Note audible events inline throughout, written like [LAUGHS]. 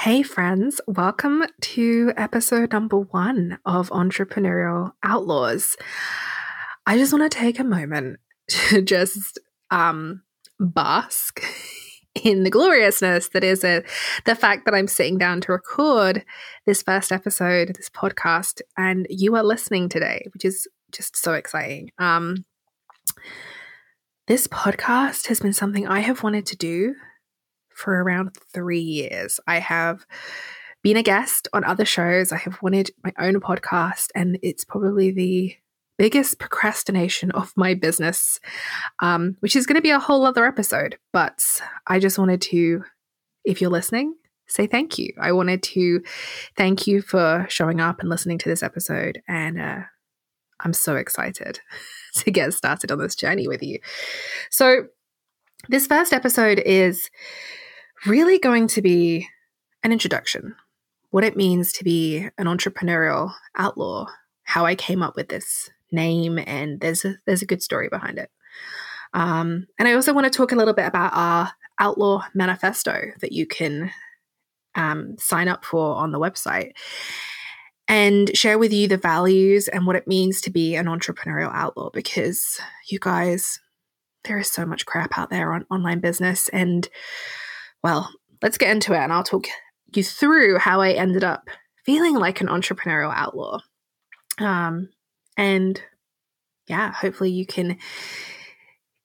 Hey, friends, welcome to episode number one of Entrepreneurial Outlaws. I just want to take a moment [LAUGHS] to just um, bask [LAUGHS] in the gloriousness that is a, the fact that I'm sitting down to record this first episode, this podcast, and you are listening today, which is just so exciting. Um, this podcast has been something I have wanted to do for around three years. I have been a guest on other shows. I have wanted my own podcast, and it's probably the biggest procrastination [LAUGHS] of my business, um, which is going to be a whole other episode. But I just wanted to, if you're listening, say thank you. I wanted to thank you for showing up and listening to this episode. And uh, I'm so excited [LAUGHS] to get started on this journey with you. So, this first episode is really going to be an introduction what it means to be an entrepreneurial outlaw, how I came up with this name, and there's a, there's a good story behind it. Um, and I also want to talk a little bit about our outlaw manifesto that you can um, sign up for on the website and share with you the values and what it means to be an entrepreneurial outlaw because you guys, there is so much crap out there on online business and well, let's get into it and I'll talk you through how I ended up feeling like an entrepreneurial outlaw. Um, and yeah, hopefully you can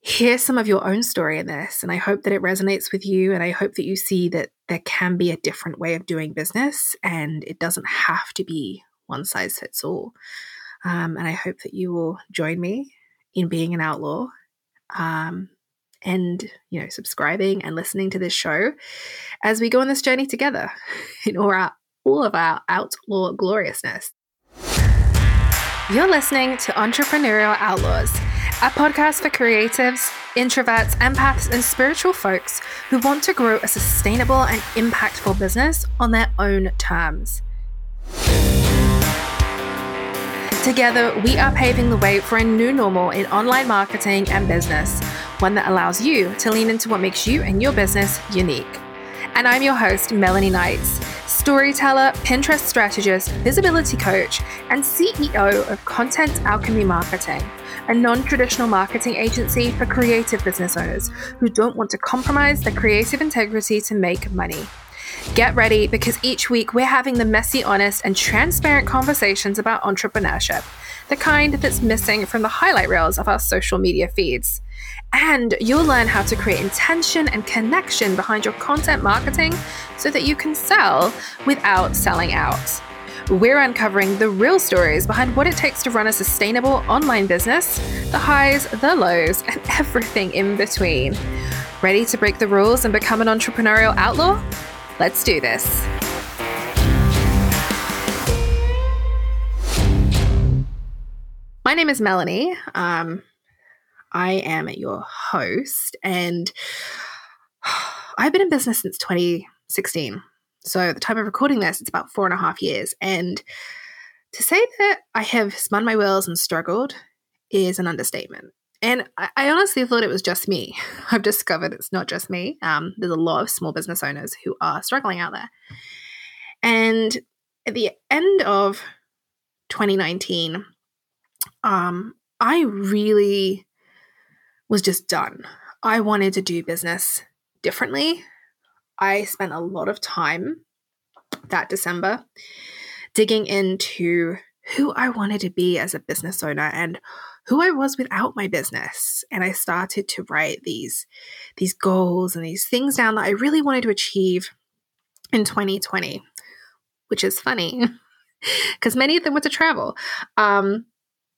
hear some of your own story in this. And I hope that it resonates with you. And I hope that you see that there can be a different way of doing business and it doesn't have to be one size fits all. Um, and I hope that you will join me in being an outlaw. Um, and you know subscribing and listening to this show as we go on this journey together [LAUGHS] in all, our, all of our outlaw gloriousness. You're listening to entrepreneurial outlaws a podcast for creatives introverts empaths and spiritual folks who want to grow a sustainable and impactful business on their own terms. Together, we are paving the way for a new normal in online marketing and business one that allows you to lean into what makes you and your business unique. And I'm your host, Melanie Knights, storyteller, Pinterest strategist, visibility coach, and CEO of Content Alchemy Marketing, a non traditional marketing agency for creative business owners who don't want to compromise their creative integrity to make money. Get ready because each week we're having the messy, honest, and transparent conversations about entrepreneurship, the kind that's missing from the highlight reels of our social media feeds. And you'll learn how to create intention and connection behind your content marketing so that you can sell without selling out. We're uncovering the real stories behind what it takes to run a sustainable online business, the highs, the lows, and [LAUGHS] everything in between. Ready to break the rules and become an entrepreneurial outlaw? Let's do this. My name is Melanie. Um, I am your host, and [SIGHS] I've been in business since 2016. So, at the time of recording this, it's about four and a half years. And to say that I have spun my wheels and struggled is an understatement. And I, honestly thought it was just me. [LAUGHS] I've discovered it's not just me. Um, there's a lot of small business owners who are struggling out there. And at the end of 2019, um, I really was just done. I wanted to do business differently. I spent a lot of time that December digging into who I wanted to be as a business owner and who I was without my business. And I started to write these, these goals and these things down that I really wanted to achieve in 2020, which is funny [LAUGHS] because many of them were to travel. Um,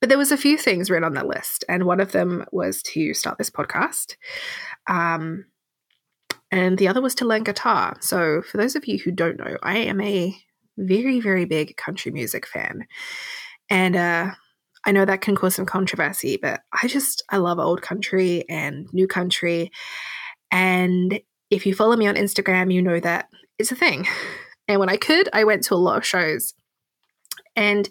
but there was a few things written on that list, and one of them was to start this podcast. Um, and the other was to learn guitar. So, for those of you who don't know, I am a very, very big country music fan. And uh, I know that can cause some controversy, but I just, I love old country and new country. And if you follow me on Instagram, you know that it's a thing. [LAUGHS] And when I could, I went to a lot of shows. And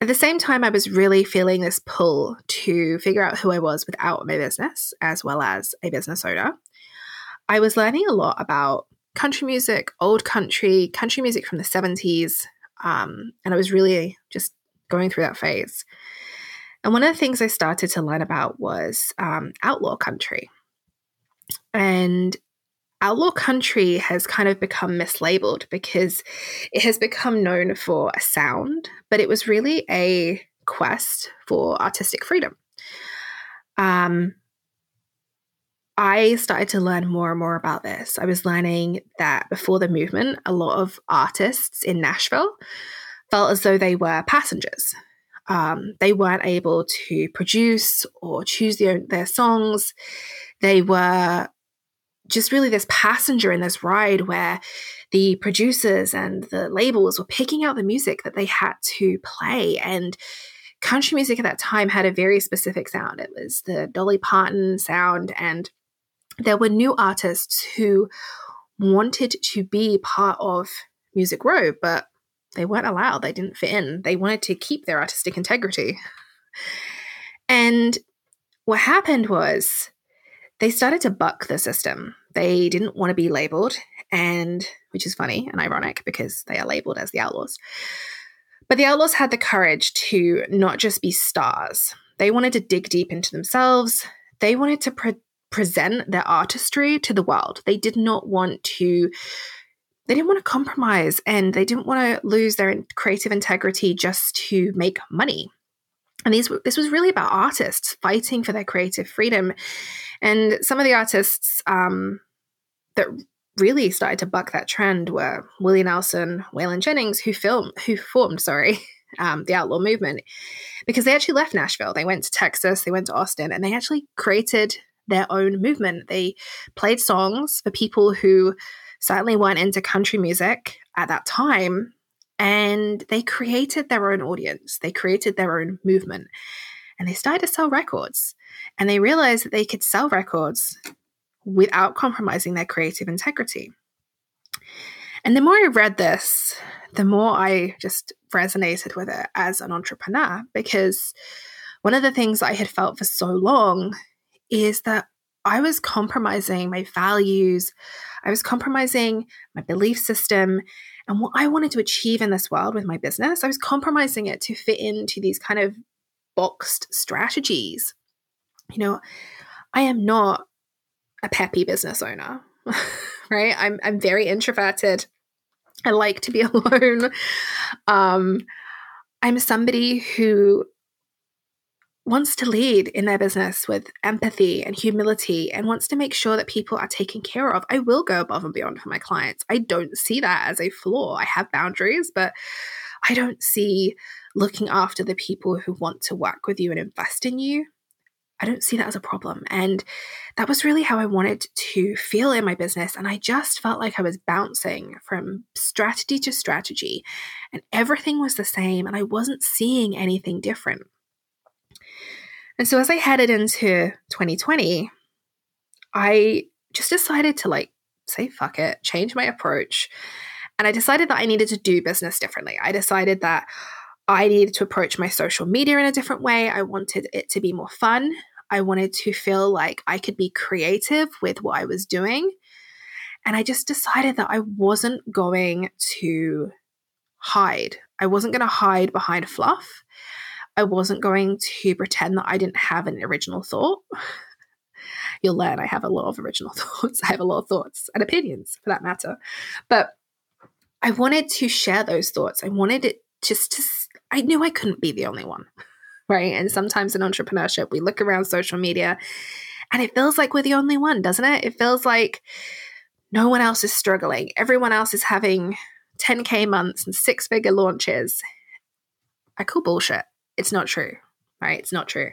at the same time, I was really feeling this pull to figure out who I was without my business, as well as a business owner. I was learning a lot about country music, old country, country music from the 70s. Um, and I was really just going through that phase. And one of the things I started to learn about was um, outlaw country. And outlaw country has kind of become mislabeled because it has become known for a sound, but it was really a quest for artistic freedom. Um, I started to learn more and more about this. I was learning that before the movement, a lot of artists in Nashville felt as though they were passengers. Um, they weren't able to produce or choose their, their songs. They were just really this passenger in this ride where the producers and the labels were picking out the music that they had to play. And country music at that time had a very specific sound. It was the Dolly Parton sound. And there were new artists who wanted to be part of Music Row, but they weren't allowed. They didn't fit in. They wanted to keep their artistic integrity. [LAUGHS] And what happened was they started to buck the system. They didn't want to be labeled, and which is funny and ironic because they are labeled as the outlaws. But the outlaws had the courage to not just be stars. They wanted to dig deep into themselves. They wanted to pre- present their artistry to the world. They did not want to they didn't want to compromise and they didn't want to lose their creative integrity just to make money. And these this was really about artists fighting for their creative freedom and some of the artists um, that really started to buck that trend were Willie Nelson, Waylon Jennings, who filmed, who formed, sorry, [LAUGHS] um, the outlaw movement, because they actually left Nashville. They went to Texas, they went to Austin, and they actually created their own movement. They played songs for people who certainly weren't into country music at that time, and they created their own audience. They created their own movement, and they started to sell records. And they realized that they could sell records without compromising their creative integrity. And the more I read this, the more I just resonated with it as an entrepreneur because one of the things I had felt for so long is that I was compromising my values, I was compromising my belief system, and what I wanted to achieve in this world with my business. I was compromising it to fit into these kind of boxed strategies you know, I am not a peppy business owner, [LAUGHS] right? I'm I'm very introverted. I like to be [LAUGHS] alone. Um, I'm somebody who wants to lead in their business with empathy and humility and wants to make sure that people are taken care of. I will go above and beyond for my clients. I don't see that as a flaw. I have boundaries, but I don't see looking after the people who want to work with you and invest in you I don't see that as a problem. And that was really how I wanted to feel in my business. And I just felt like I was bouncing from strategy to strategy, and everything was the same, and I wasn't seeing anything different. And so as I headed into 2020, I just decided to like say, fuck it, change my approach. And I decided that I needed to do business differently. I decided that I needed to approach my social media in a different way. I wanted it to be more fun. I wanted to feel like I could be creative with what I was doing. And I just decided that I wasn't going to hide. I wasn't going to hide behind fluff. I wasn't going to pretend that I didn't have an original thought. You'll learn I have a lot of original [LAUGHS] thoughts. I have a lot of thoughts and opinions for that matter. But I wanted to share those thoughts. I wanted it just to, I knew I couldn't be the only one [LAUGHS] right? And sometimes in entrepreneurship, we look around social media and it feels like we're the only one, doesn't it? It feels like no one else is struggling. Everyone else is having 10K months and six figure launches. I call bullshit. It's not true, right? It's not true.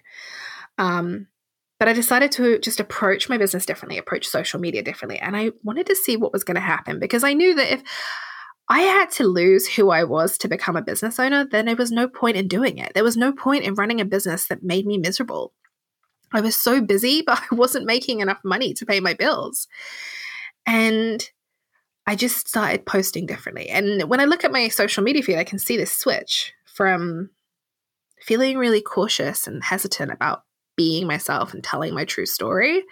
Um, but I decided to just approach my business differently, approach social media differently. And I wanted to see what was going to happen because I knew that if I had to lose who I was to become a business owner, then there was no point in doing it. There was no point in running a business that made me miserable. I was so busy, [LAUGHS] but I wasn't making enough money to pay my bills. And I just started posting differently. And when I look at my social media feed, I can see this switch from feeling really cautious and hesitant about being myself and telling my true story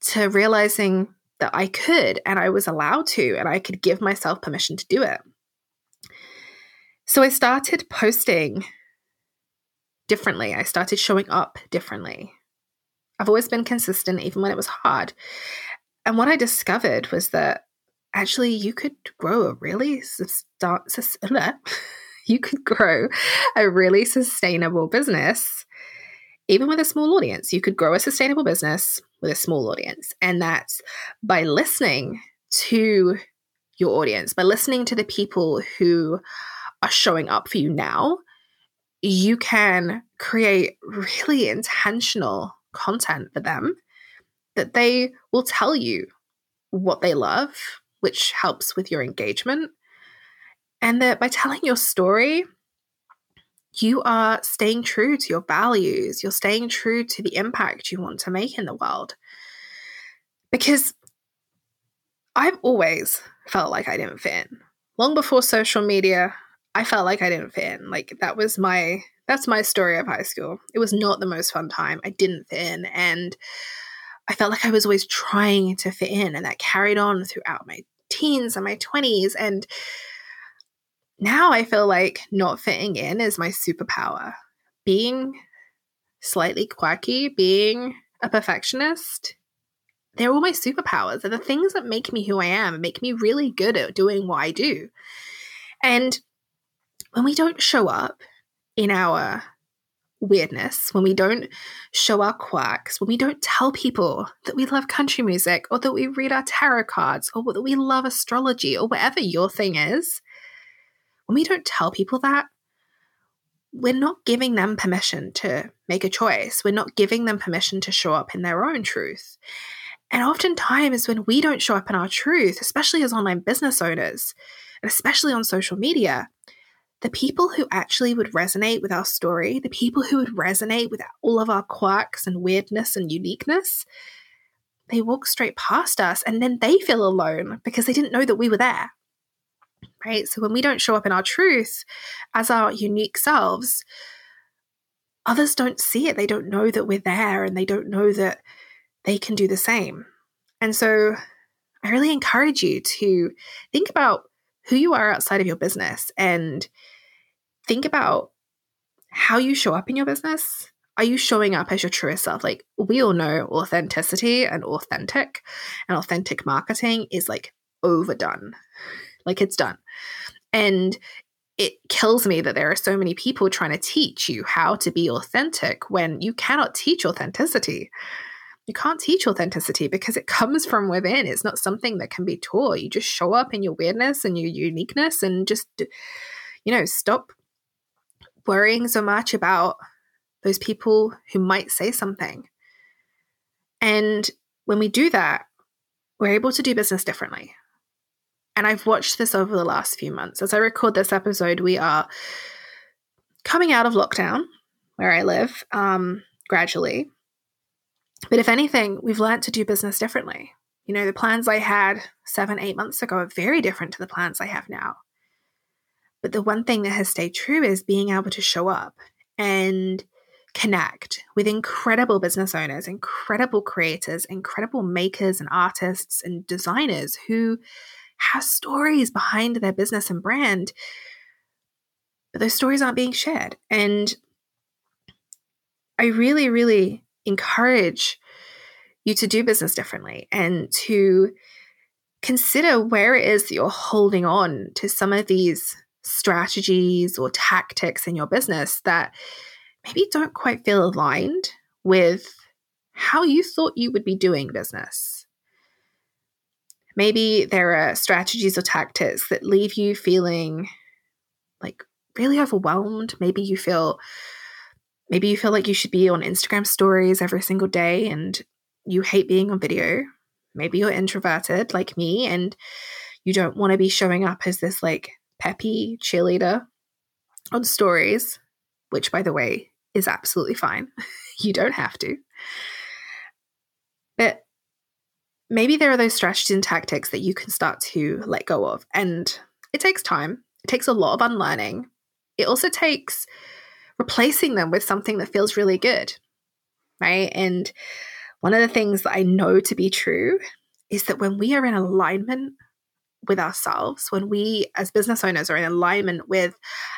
to realizing that I could and I was allowed to, and I could give myself permission to do it. So I started posting differently. I started showing up differently. I've always been consistent, even when it was hard. And what I discovered was that actually you could grow a really [LAUGHS] you could grow a really sustainable business even with a small audience. You could grow a sustainable business with a small audience. And that's by listening to your audience, by listening to the people who are showing up for you now, you can create really intentional content for them that they will tell you what they love, which helps with your engagement. And that by telling your story, you are staying true to your values, you're staying true to the impact you want to make in the world. Because I've always felt like I didn't fit in. Long before social media, I felt like I didn't fit in. Like that was my that's my story of high school. It was not the most fun time. I didn't fit in and I felt like I was always trying to fit in and that carried on throughout my teens and my 20s and now I feel like not fitting in is my superpower. Being slightly quirky, being a perfectionist, they're all my superpowers. They're the things that make me who I am and make me really good at doing what I do. And when we don't show up in our weirdness, when we don't show our quirks, when we don't tell people that we love country music or that we read our tarot cards or that we love astrology or whatever your thing is, when we don't tell people that, we're not giving them permission to make a choice. We're not giving them permission to show up in their own truth. And oftentimes, when we don't show up in our truth, especially as online business owners, and especially on social media, the people who actually would resonate with our story, the people who would resonate with all of our quirks and weirdness and uniqueness, they walk straight past us and then they feel alone because they didn't know that we were there right? So when we don't show up in our truth as our unique selves, others don't see it. They don't know that we're there and they don't know that they can do the same. And so I really encourage you to think about who you are outside of your business and think about how you show up in your business. Are you showing up as your truest self? Like, we all know authenticity and authentic, and authentic marketing is like overdone. Like, it's done. And it kills me that there are so many people trying to teach you how to be authentic when you cannot teach authenticity. You can't teach authenticity because it comes from within. It's not something that can be taught. You just show up in your weirdness and your uniqueness and just, you know, stop worrying so much about those people who might say something. And when we do that, we're able to do business differently. And I've watched this over the last few months. As I record this episode, we are coming out of lockdown where I live um, gradually. But if anything, we've learned to do business differently. You know, the plans I had seven, eight months ago are very different to the plans I have now. But the one thing that has stayed true is being able to show up and connect with incredible business owners, incredible creators, incredible makers and artists and designers who have stories behind their business and brand, but those stories aren't being shared. And I really, really encourage you to do business differently and to consider where it is that you're holding on to some of these strategies or tactics in your business that maybe don't quite feel aligned with how you thought you would be doing business. Maybe there are strategies or tactics that leave you feeling like really overwhelmed. Maybe you feel maybe you feel like you should be on Instagram stories every single day and you hate being on video. Maybe you're introverted like me and you don't want to be showing up as this like peppy cheerleader on stories, which by the way is absolutely fine. [LAUGHS] you don't have to. Maybe there are those strategies and tactics that you can start to let go of. And it takes time, it takes a lot of unlearning. It also takes replacing them with something that feels really good, right? And one of the things that I know to be true is that when we are in alignment with ourselves, when we as business owners are in alignment with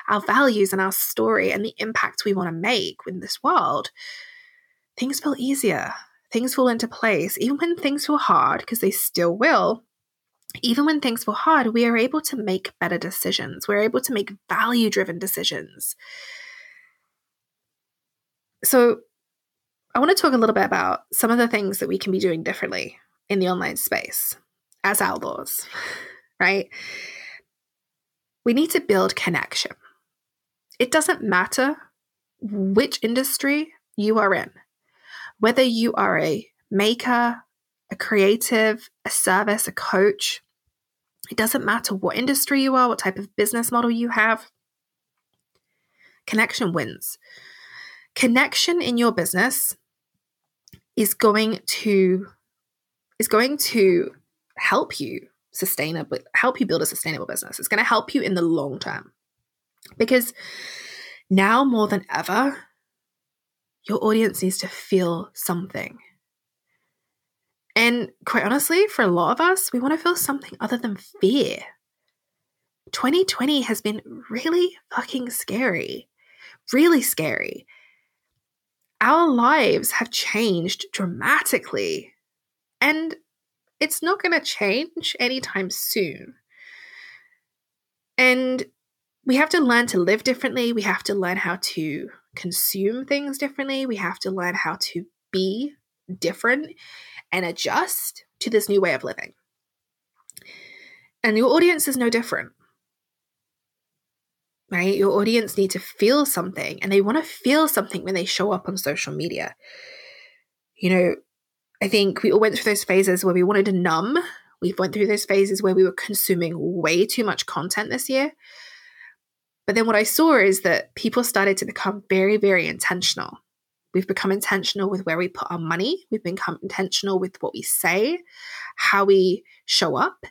our values and our story and the impact we want to make in this world, things feel easier. Things fall into place. Even when things feel hard, because they still will, even when things feel hard, we are able to make better decisions. We're able to make value driven decisions. So, I want to talk a little bit about some of the things that we can be doing differently in the online space as outlaws, [LAUGHS] right? We need to build connection. It doesn't matter which industry you are in, whether you are a maker, a creative, a service, a coach. It doesn't matter what industry you are, what type of business model you have. Connection wins. Connection in your business is going to is going to help you sustainably help you build a sustainable business. It's going to help you in the long term. Because now more than ever, your audience needs to feel something. And quite honestly, for a lot of us, we want to feel something other than fear. 2020 has been really fucking scary. Really scary. Our lives have changed dramatically and it's not going to change anytime soon. And we have to learn to live differently. We have to learn how to consume things differently. We have to learn how to be different and adjust to this new way of living. And your audience is no different. Right? Your audience need to feel something and they want to feel something when they show up on social media. You know, I think we all went through those phases where we wanted to numb. We've went through those phases where we were consuming way too much content this year. But then what I saw is that people started to become very, very intentional. We've become intentional with where we put our money. We've become intentional with what we say, how we show up.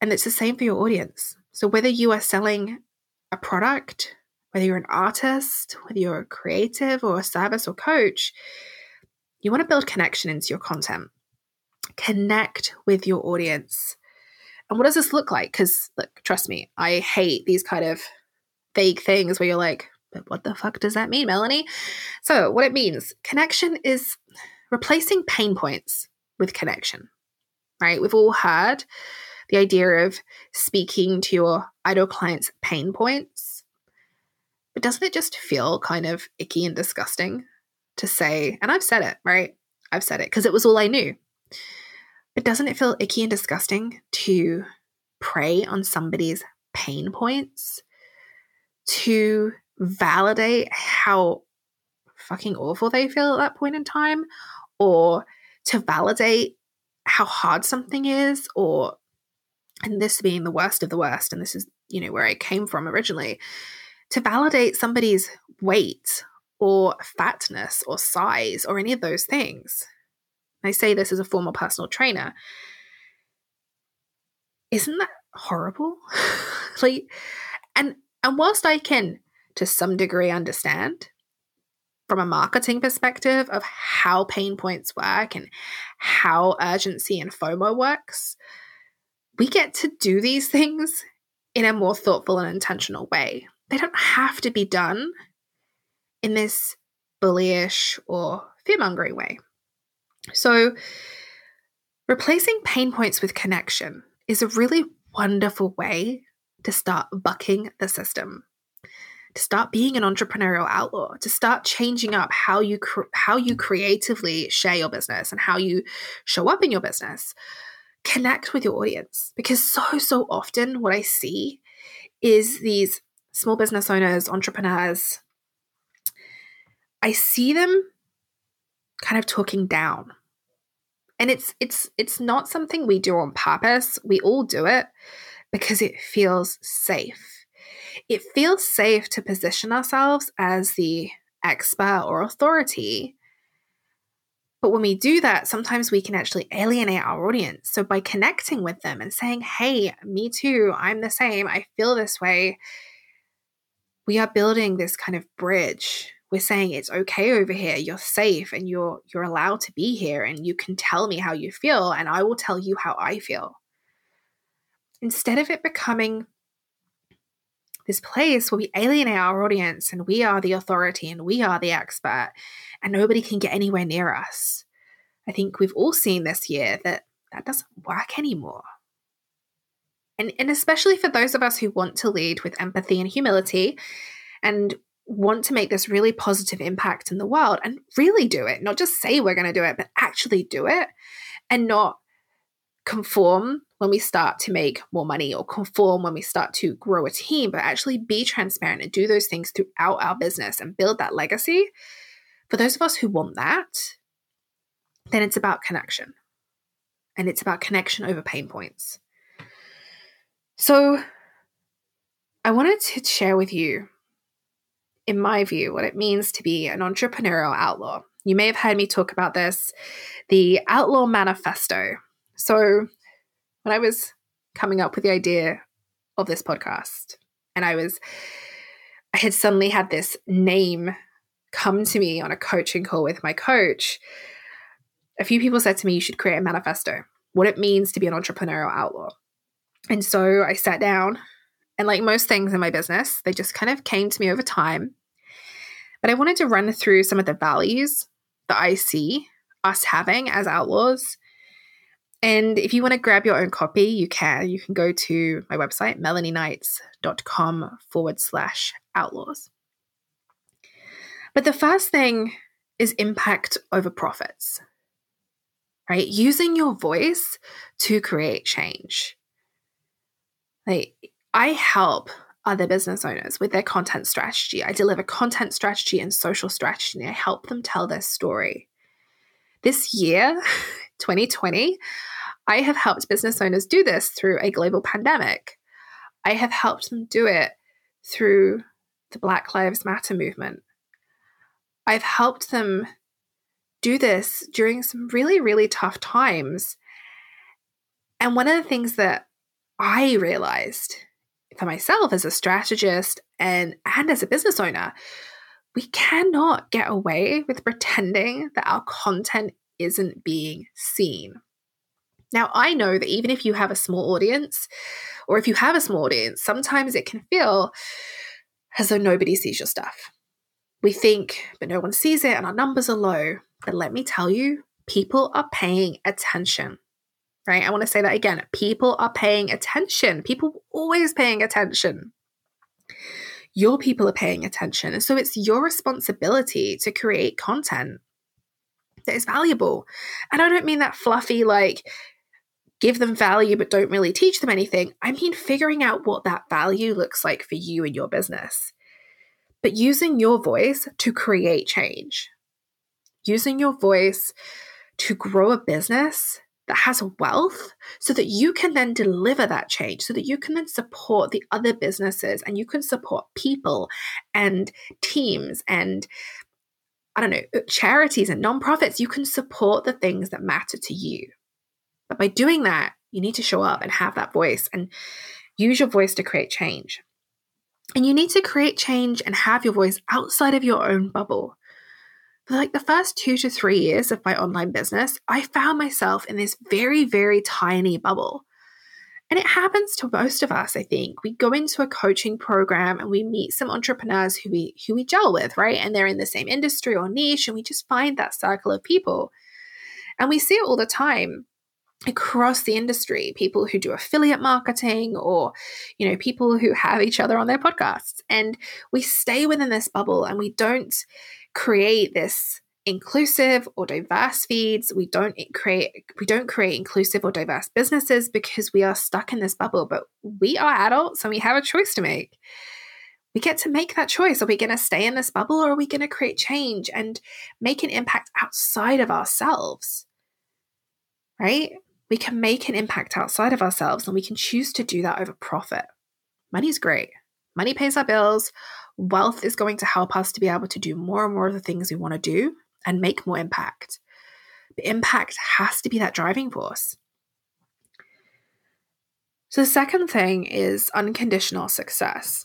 And it's the same for your audience. So whether you are selling a product, whether you're an artist, whether you're a creative or a service or coach, you want to build connection into your content. Connect with your audience. And what does this look like? Because, look, trust me, I hate these kind of vague things where you're like, but what the fuck does that mean, Melanie? So, what it means connection is replacing pain points with connection, right? We've all heard the idea of speaking to your ideal client's pain points. But doesn't it just feel kind of icky and disgusting to say, and I've said it, right? I've said it because it was all I knew. But doesn't it feel icky and disgusting to prey on somebody's pain points? To validate how fucking awful they feel at that point in time? Or to validate how hard something is? Or, and this being the worst of the worst, and this is, you know, where I came from originally, to validate somebody's weight or fatness or size or any of those things. I say this as a former personal trainer. Isn't that horrible? [LAUGHS] like and and whilst I can to some degree understand from a marketing perspective of how pain points work and how urgency and FOMO works, we get to do these things in a more thoughtful and intentional way. They don't have to be done in this bullyish or fearmongering way. So, replacing pain points with connection is a really wonderful way to start bucking the system to start being an entrepreneurial outlaw to start changing up how you cr- how you creatively share your business and how you show up in your business. Connect with your audience because so so often what i see is these small business owners entrepreneurs I see them kind of talking down. And it's it's it's not something we do on purpose. We all do it because it feels safe. It feels safe to position ourselves as the expert or authority. But when we do that, sometimes we can actually alienate our audience. So by connecting with them and saying, hey, me too, I'm the same, I feel this way, we are building this kind of bridge we're saying it's okay over here you're safe and you're you're allowed to be here and you can tell me how you feel and i will tell you how i feel. Instead of it becoming this place where we alienate our audience and we are the authority and we are the expert and nobody can get anywhere near us i think we've all seen this year that that doesn't work anymore. And, and especially for those of us who want to lead with empathy and humility and want to make this really positive impact in the world and really do it, not just say we're going to do it, but actually do it and not conform when we start to make more money or conform when we start to grow a team, but actually be transparent and do those things throughout our business and build that legacy. For those of us who want that, then it's about connection. And it's about connection over pain points. So, I wanted to share with you in my view, what it means to be an entrepreneurial outlaw. You may have heard me talk about this the Outlaw Manifesto. So, when I was coming up with the idea of this podcast, and I was, I had suddenly had this name come to me on a coaching call with my coach. A few people said to me, You should create a manifesto, what it means to be an entrepreneurial outlaw. And so I sat down, and like most things in my business, they just kind of came to me over time. But I wanted to run through some of the values that I see us having as outlaws. And if you want to grab your own copy, you can. You can go to my website, melanieknights.com forward slash outlaws. But the first thing is impact over profits, right? Using your voice to create change. Like, I help other business owners with their content strategy. I deliver content strategy and social strategy, and I help them tell their story. This year, [LAUGHS] 2020, I have helped business owners do this through a global pandemic. I have helped them do it through the Black Lives Matter movement. I've helped them do this during some really, really tough times. And one of the things that I realized for myself as a strategist and and as a business owner, we cannot get away with pretending that our content isn't being seen. Now, I know that even if you have a small audience, or if you have a small audience, sometimes it can feel as though nobody sees your stuff. We think, but no one sees it and our numbers are low. But let me tell you, people are paying attention right? I want to say that again. People are paying attention. People always paying attention. Your people are paying attention. And so it's your responsibility to create content that is valuable. And I don't mean that fluffy, like, give them value but don't really teach them anything. I mean figuring out what that value looks like for you and your business. But using your voice to create change, using your voice to grow a business that has wealth so that you can then deliver that change, so that you can then support the other businesses and you can support people and teams and I don't know, uh, charities and nonprofits. You can support the things that matter to you. But by doing that, you need to show up and have that voice and use your voice to create change. And you need to create change and have your voice outside of your own bubble. For like the first two to three years of my online business, I found myself in this very, very tiny bubble. And it happens to most of us, I think. We go into a coaching program and we meet some entrepreneurs who we who we gel with, right? And they're in the same industry or niche, and we just find that circle of people. And we see it all the time across the industry people who do affiliate marketing or you know people who have each other on their podcasts and we stay within this bubble and we don't create this inclusive or diverse feeds. We don't create we don't create inclusive or diverse businesses because we are stuck in this bubble but we are adults and we have a choice to make. We get to make that choice. Are we going to stay in this bubble or are we going to create change and make an impact outside of ourselves? Right? We can make an impact outside of ourselves and we can choose to do that over profit. Money's great. Money pays our bills wealth is going to help us to be able to do more and more of the things we want to do and make more impact. But impact has to be that driving force. So, the second thing is unconditional success.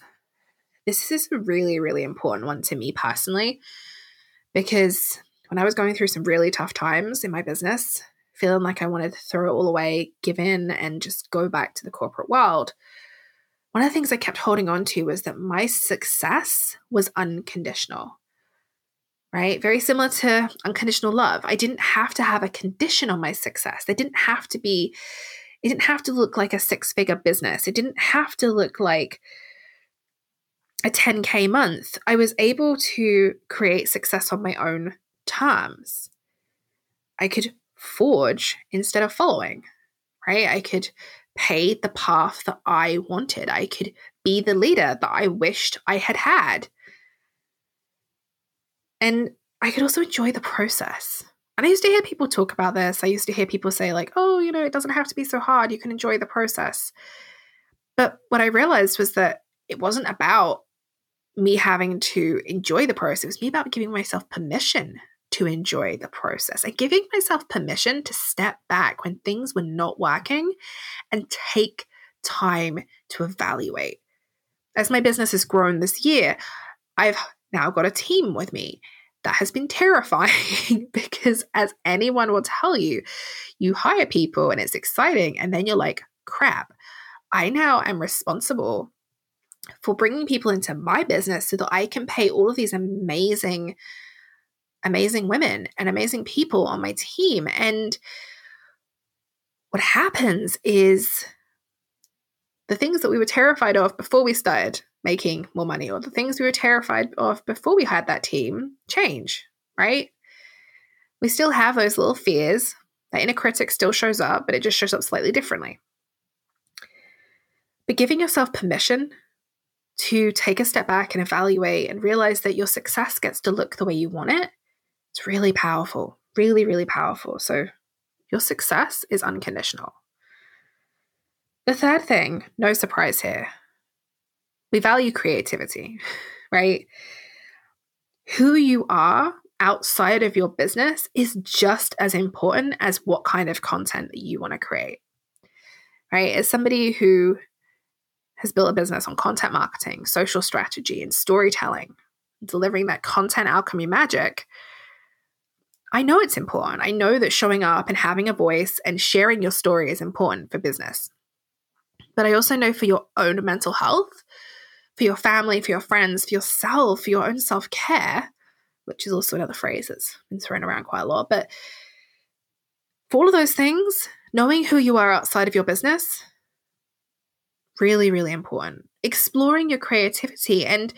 This is a really, really important one to me personally because when I was going through some really tough times in my business, feeling like I wanted to throw it all away, give in, and just go back to the corporate world, one of the things I kept holding on to was that my success was unconditional. Right? Very similar to unconditional love. I didn't have to have a condition on my success. They didn't have to be, it didn't have to look like a six figure business. It didn't have to look like a 10K month. I was able to create success on my own terms. I could forge instead of following, right? I could pay the path that I wanted. I could be the leader that I wished I had had. And I could also enjoy the process. And I used to hear people talk about this. I used to hear people say, like, oh, you know, it doesn't have to be so hard. You can enjoy the process. But what I realized was that it wasn't about me having to enjoy the process. It was me about giving myself permission to enjoy the process and giving myself permission to step back when things were not working and take time to evaluate. As my business has grown this year, I've now got a team with me. That has been terrifying [LAUGHS] because, as anyone will tell you, you hire people and it's exciting, and then you're like, crap, I now am responsible for bringing people into my business so that I can pay all of these amazing amazing women and amazing people on my team. And what happens is the things that we were terrified of before we started making more money, or the things we were terrified of before we had that team, change, right? We still have those little fears. The inner critic still shows up, but it just shows up slightly differently. But giving yourself permission to take a step back and evaluate and realize that your success gets to look the way you want it it's really powerful, really, really powerful. So your success is unconditional. The third thing, no surprise here, we value creativity, [LAUGHS] right? Who you are outside of your business is just as important as what kind of content that you want to create, right? As somebody who has built a business on content marketing, social strategy, and storytelling, delivering that content alchemy magic, I know it's important. I know that showing up and having a voice and sharing your story is important for business. But I also know for your own mental health, for your family, for your friends, for yourself, for your own self care, which is also another phrase that's been thrown around quite a lot. But for all of those things, knowing who you are outside of your business, really, really important. Exploring your creativity and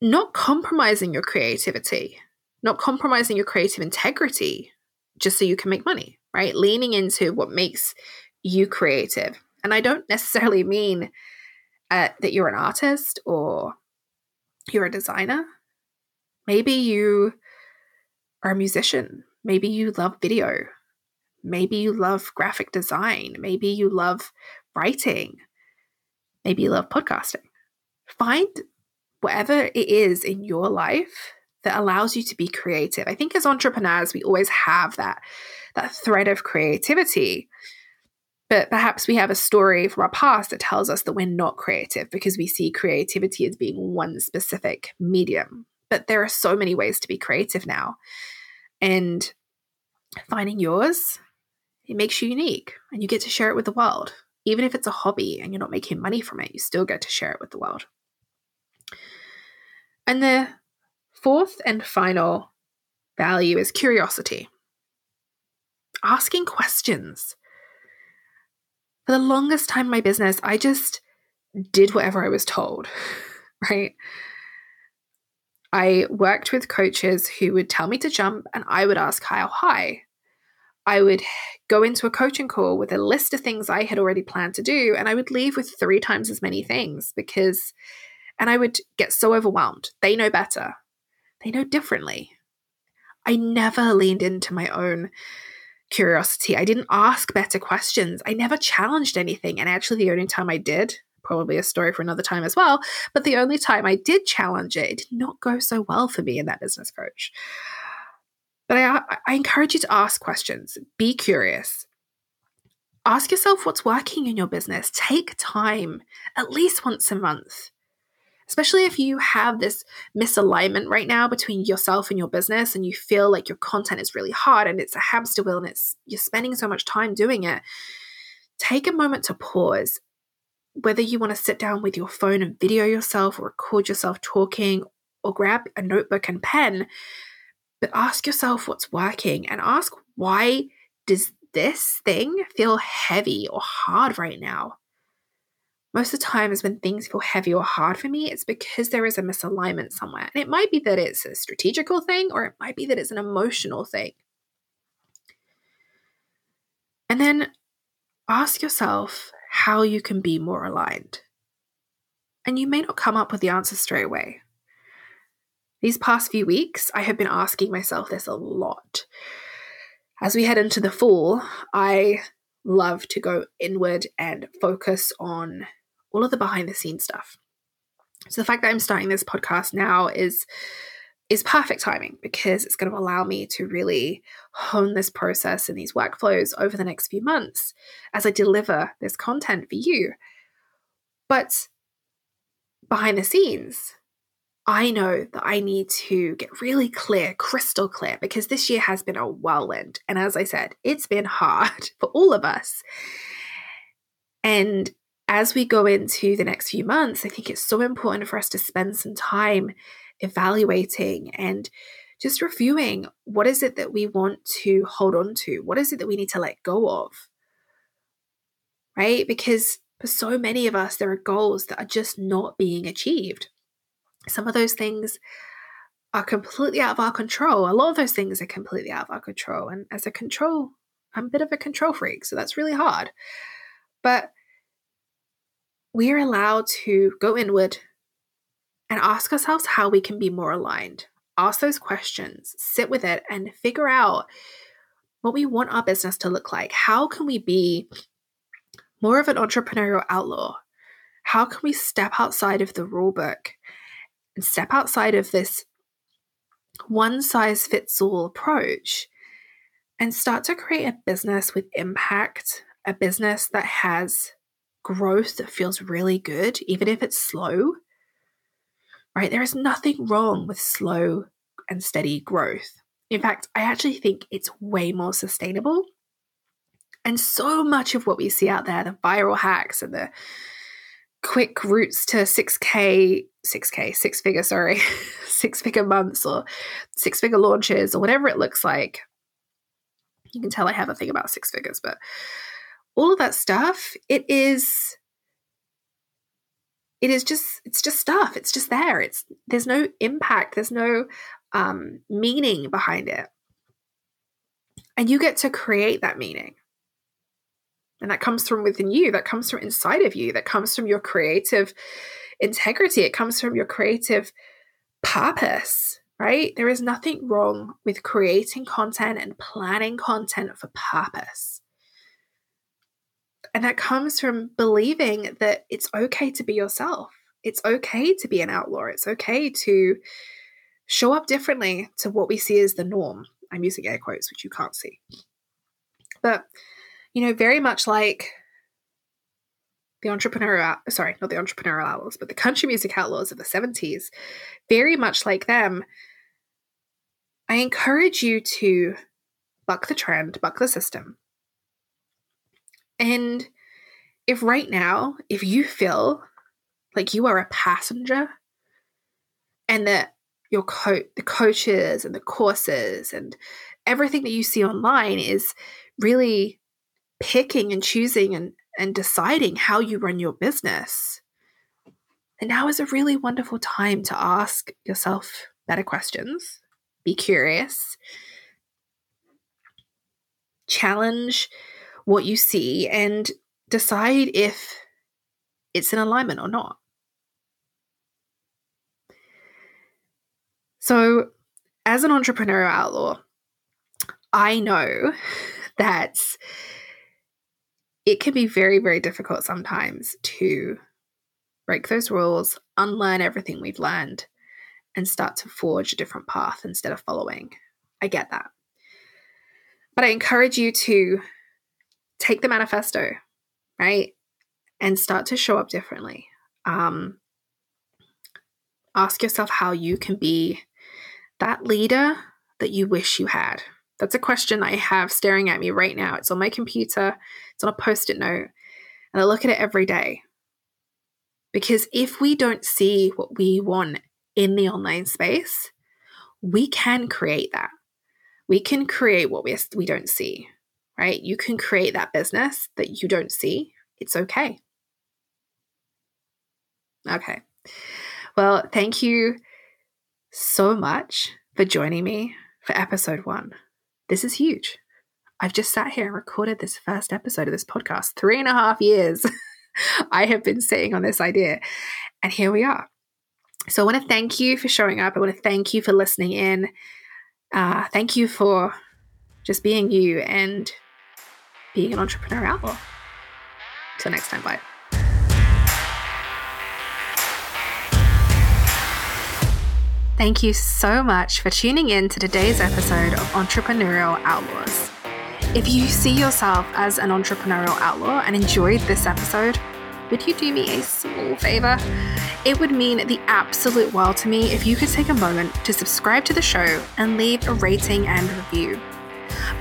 not compromising your creativity, not compromising your creative integrity just so you can make money, right? Leaning into what makes you creative. And I don't necessarily mean uh, that you're an artist or you're a designer. Maybe you are a musician. Maybe you love video. Maybe you love graphic design. Maybe you love writing. Maybe you love podcasting. Find whatever it is in your life that allows you to be creative. I think as entrepreneurs, we always have that, that thread of creativity. But perhaps we have a story from our past that tells us that we're not creative because we see creativity as being one specific medium. But there are so many ways to be creative now. And finding yours, it makes you unique and you get to share it with the world. Even if it's a hobby and you're not making money from it, you still get to share it with the world. And the fourth and final value is curiosity. Asking questions. For the longest time in my business, I just did whatever I was told, [LAUGHS] right? I worked with coaches who would tell me to jump, and I would ask how high. I would go into a coaching call with a list of things I had already planned to do, and I would leave with three times as many things because and I would get so overwhelmed. They know better, they know differently. I never leaned into my own curiosity. I didn't ask better questions. I never challenged anything. And actually, the only time I did, probably a story for another time as well, but the only time I did challenge it, it did not go so well for me in that business coach. But I, I encourage you to ask questions, be curious. ask yourself what's working in your business. Take time at least once a month. Especially if you have this misalignment right now between yourself and your business and you feel like your content is really hard and it's a hamster wheel and it's you're spending so much time doing it. Take a moment to pause. Whether you want to sit down with your phone and video yourself or record yourself talking or grab a notebook and pen, but ask yourself what's working and ask why does this thing feel heavy or hard right now? Most of the time is when things feel heavy or hard for me, it's because there is a misalignment somewhere. And it might be that it's a strategical thing or it might be that it's an emotional thing. And then ask yourself how you can be more aligned. And you may not come up with the answer straight away. These past few weeks, I have been asking myself this a lot. As we head into the fall, I love to go inward and focus on all of the behind the scenes stuff. So the fact that I'm starting this podcast now is is perfect timing because it's going to allow me to really hone this process and these workflows over the next few months as I deliver this content for you. But behind the scenes, I know that I need to get really clear, crystal clear, because this year has been a whirlwind. And as I said, it's been hard [LAUGHS] for all of us. And as we go into the next few months, I think it's so important for us to spend some time evaluating and just reviewing what is it that we want to hold on to? What is it that we need to let go of? Right? Because for so many of us, there are goals that are just not being achieved. Some of those things are completely out of our control. A lot of those things are completely out of our control. And as a control, I'm a bit of a control freak, so that's really hard. But we are allowed to go inward and ask ourselves how we can be more aligned. Ask those questions, sit with it, and figure out what we want our business to look like. How can we be more of an entrepreneurial outlaw? How can we step outside of the rule book and step outside of this one size fits all approach and start to create a business with impact, a business that has growth that feels really good, even if it's slow, right? There is nothing wrong with slow and steady growth. In fact, I actually think it's way more sustainable. And so much of what we see out there, the viral hacks and the quick routes to 6K, 6K, six figure, sorry, [LAUGHS] six figure months or six figure launches or whatever it looks like. You can tell I have a thing about six figures, but all of that stuff, it is it is just it's just stuff. It's just there. It's there's no impact, there's no um meaning behind it. And you get to create that meaning. And that comes from within you, that comes from inside of you, that comes from your creative integrity, it comes from your creative purpose, right? There is nothing wrong with creating content and planning content for purpose. And that comes from believing that it's okay to be yourself. It's okay to be an outlaw. It's okay to show up differently to what we see as the norm. I'm using air quotes, which you can't see. But you know, very much like the entrepreneurial, sorry, not the entrepreneurial outlaws, but the country music outlaws of the 70s, very much like them, I encourage you to buck the trend, buck the system. And if right now, if you feel like you are a passenger and that your coach, the coaches and the courses and everything that you see online is really picking and choosing and, and deciding how you run your business. And now is a really wonderful time to ask yourself better questions, be curious, challenge what you see, and decide if it's in alignment or not. So, as an entrepreneurial outlaw, I know [LAUGHS] that it can be very, very difficult sometimes to break those rules, unlearn everything we've learned, and start to forge a different path instead of following. I get that. But I encourage you to take the manifesto, right? And start to show up differently. Um, ask yourself how you can be that leader that you wish you had. That's a question I have staring at me right now. It's on my computer, it's on a post it note, and I look at it every day. Because if we don't see what we want in the online space, we can create that. We can create what we, we don't see, right? You can create that business that you don't see. It's okay. Okay. Well, thank you so much for joining me for episode one. This is huge. I've just sat here and recorded this first episode of this podcast. Three and a half years [LAUGHS] I have been sitting on this idea, and here we are. So I want to thank you for showing up. I want to thank you for listening in. Uh, thank you for just being you and being an entrepreneur outlaw. Till next time, bye. Thank you so much for tuning in to today's episode of Entrepreneurial Outlaws. If you see yourself as an entrepreneurial outlaw and enjoyed this episode, would you do me a small favor? It would mean the absolute world to me if you could take a moment to subscribe to the show and leave a rating and review.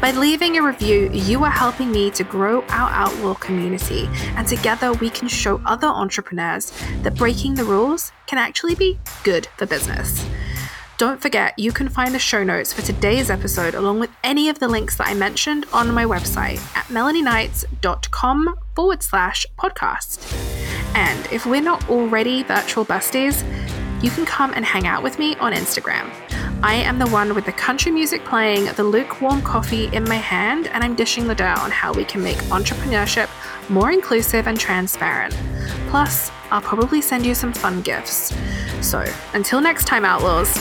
By leaving a review, you are helping me to grow our outlaw community, and together we can show other entrepreneurs that breaking the rules can actually be good for business. Don't forget, you can find the show notes for today's episode along with any of the links that I mentioned on my website at melanieknights.com forward slash podcast. And if we're not already virtual besties, you can come and hang out with me on Instagram. I am the one with the country music playing, the lukewarm coffee in my hand, and I'm dishing the dough on how we can make entrepreneurship more inclusive and transparent. Plus, I'll probably send you some fun gifts. So, until next time, Outlaws,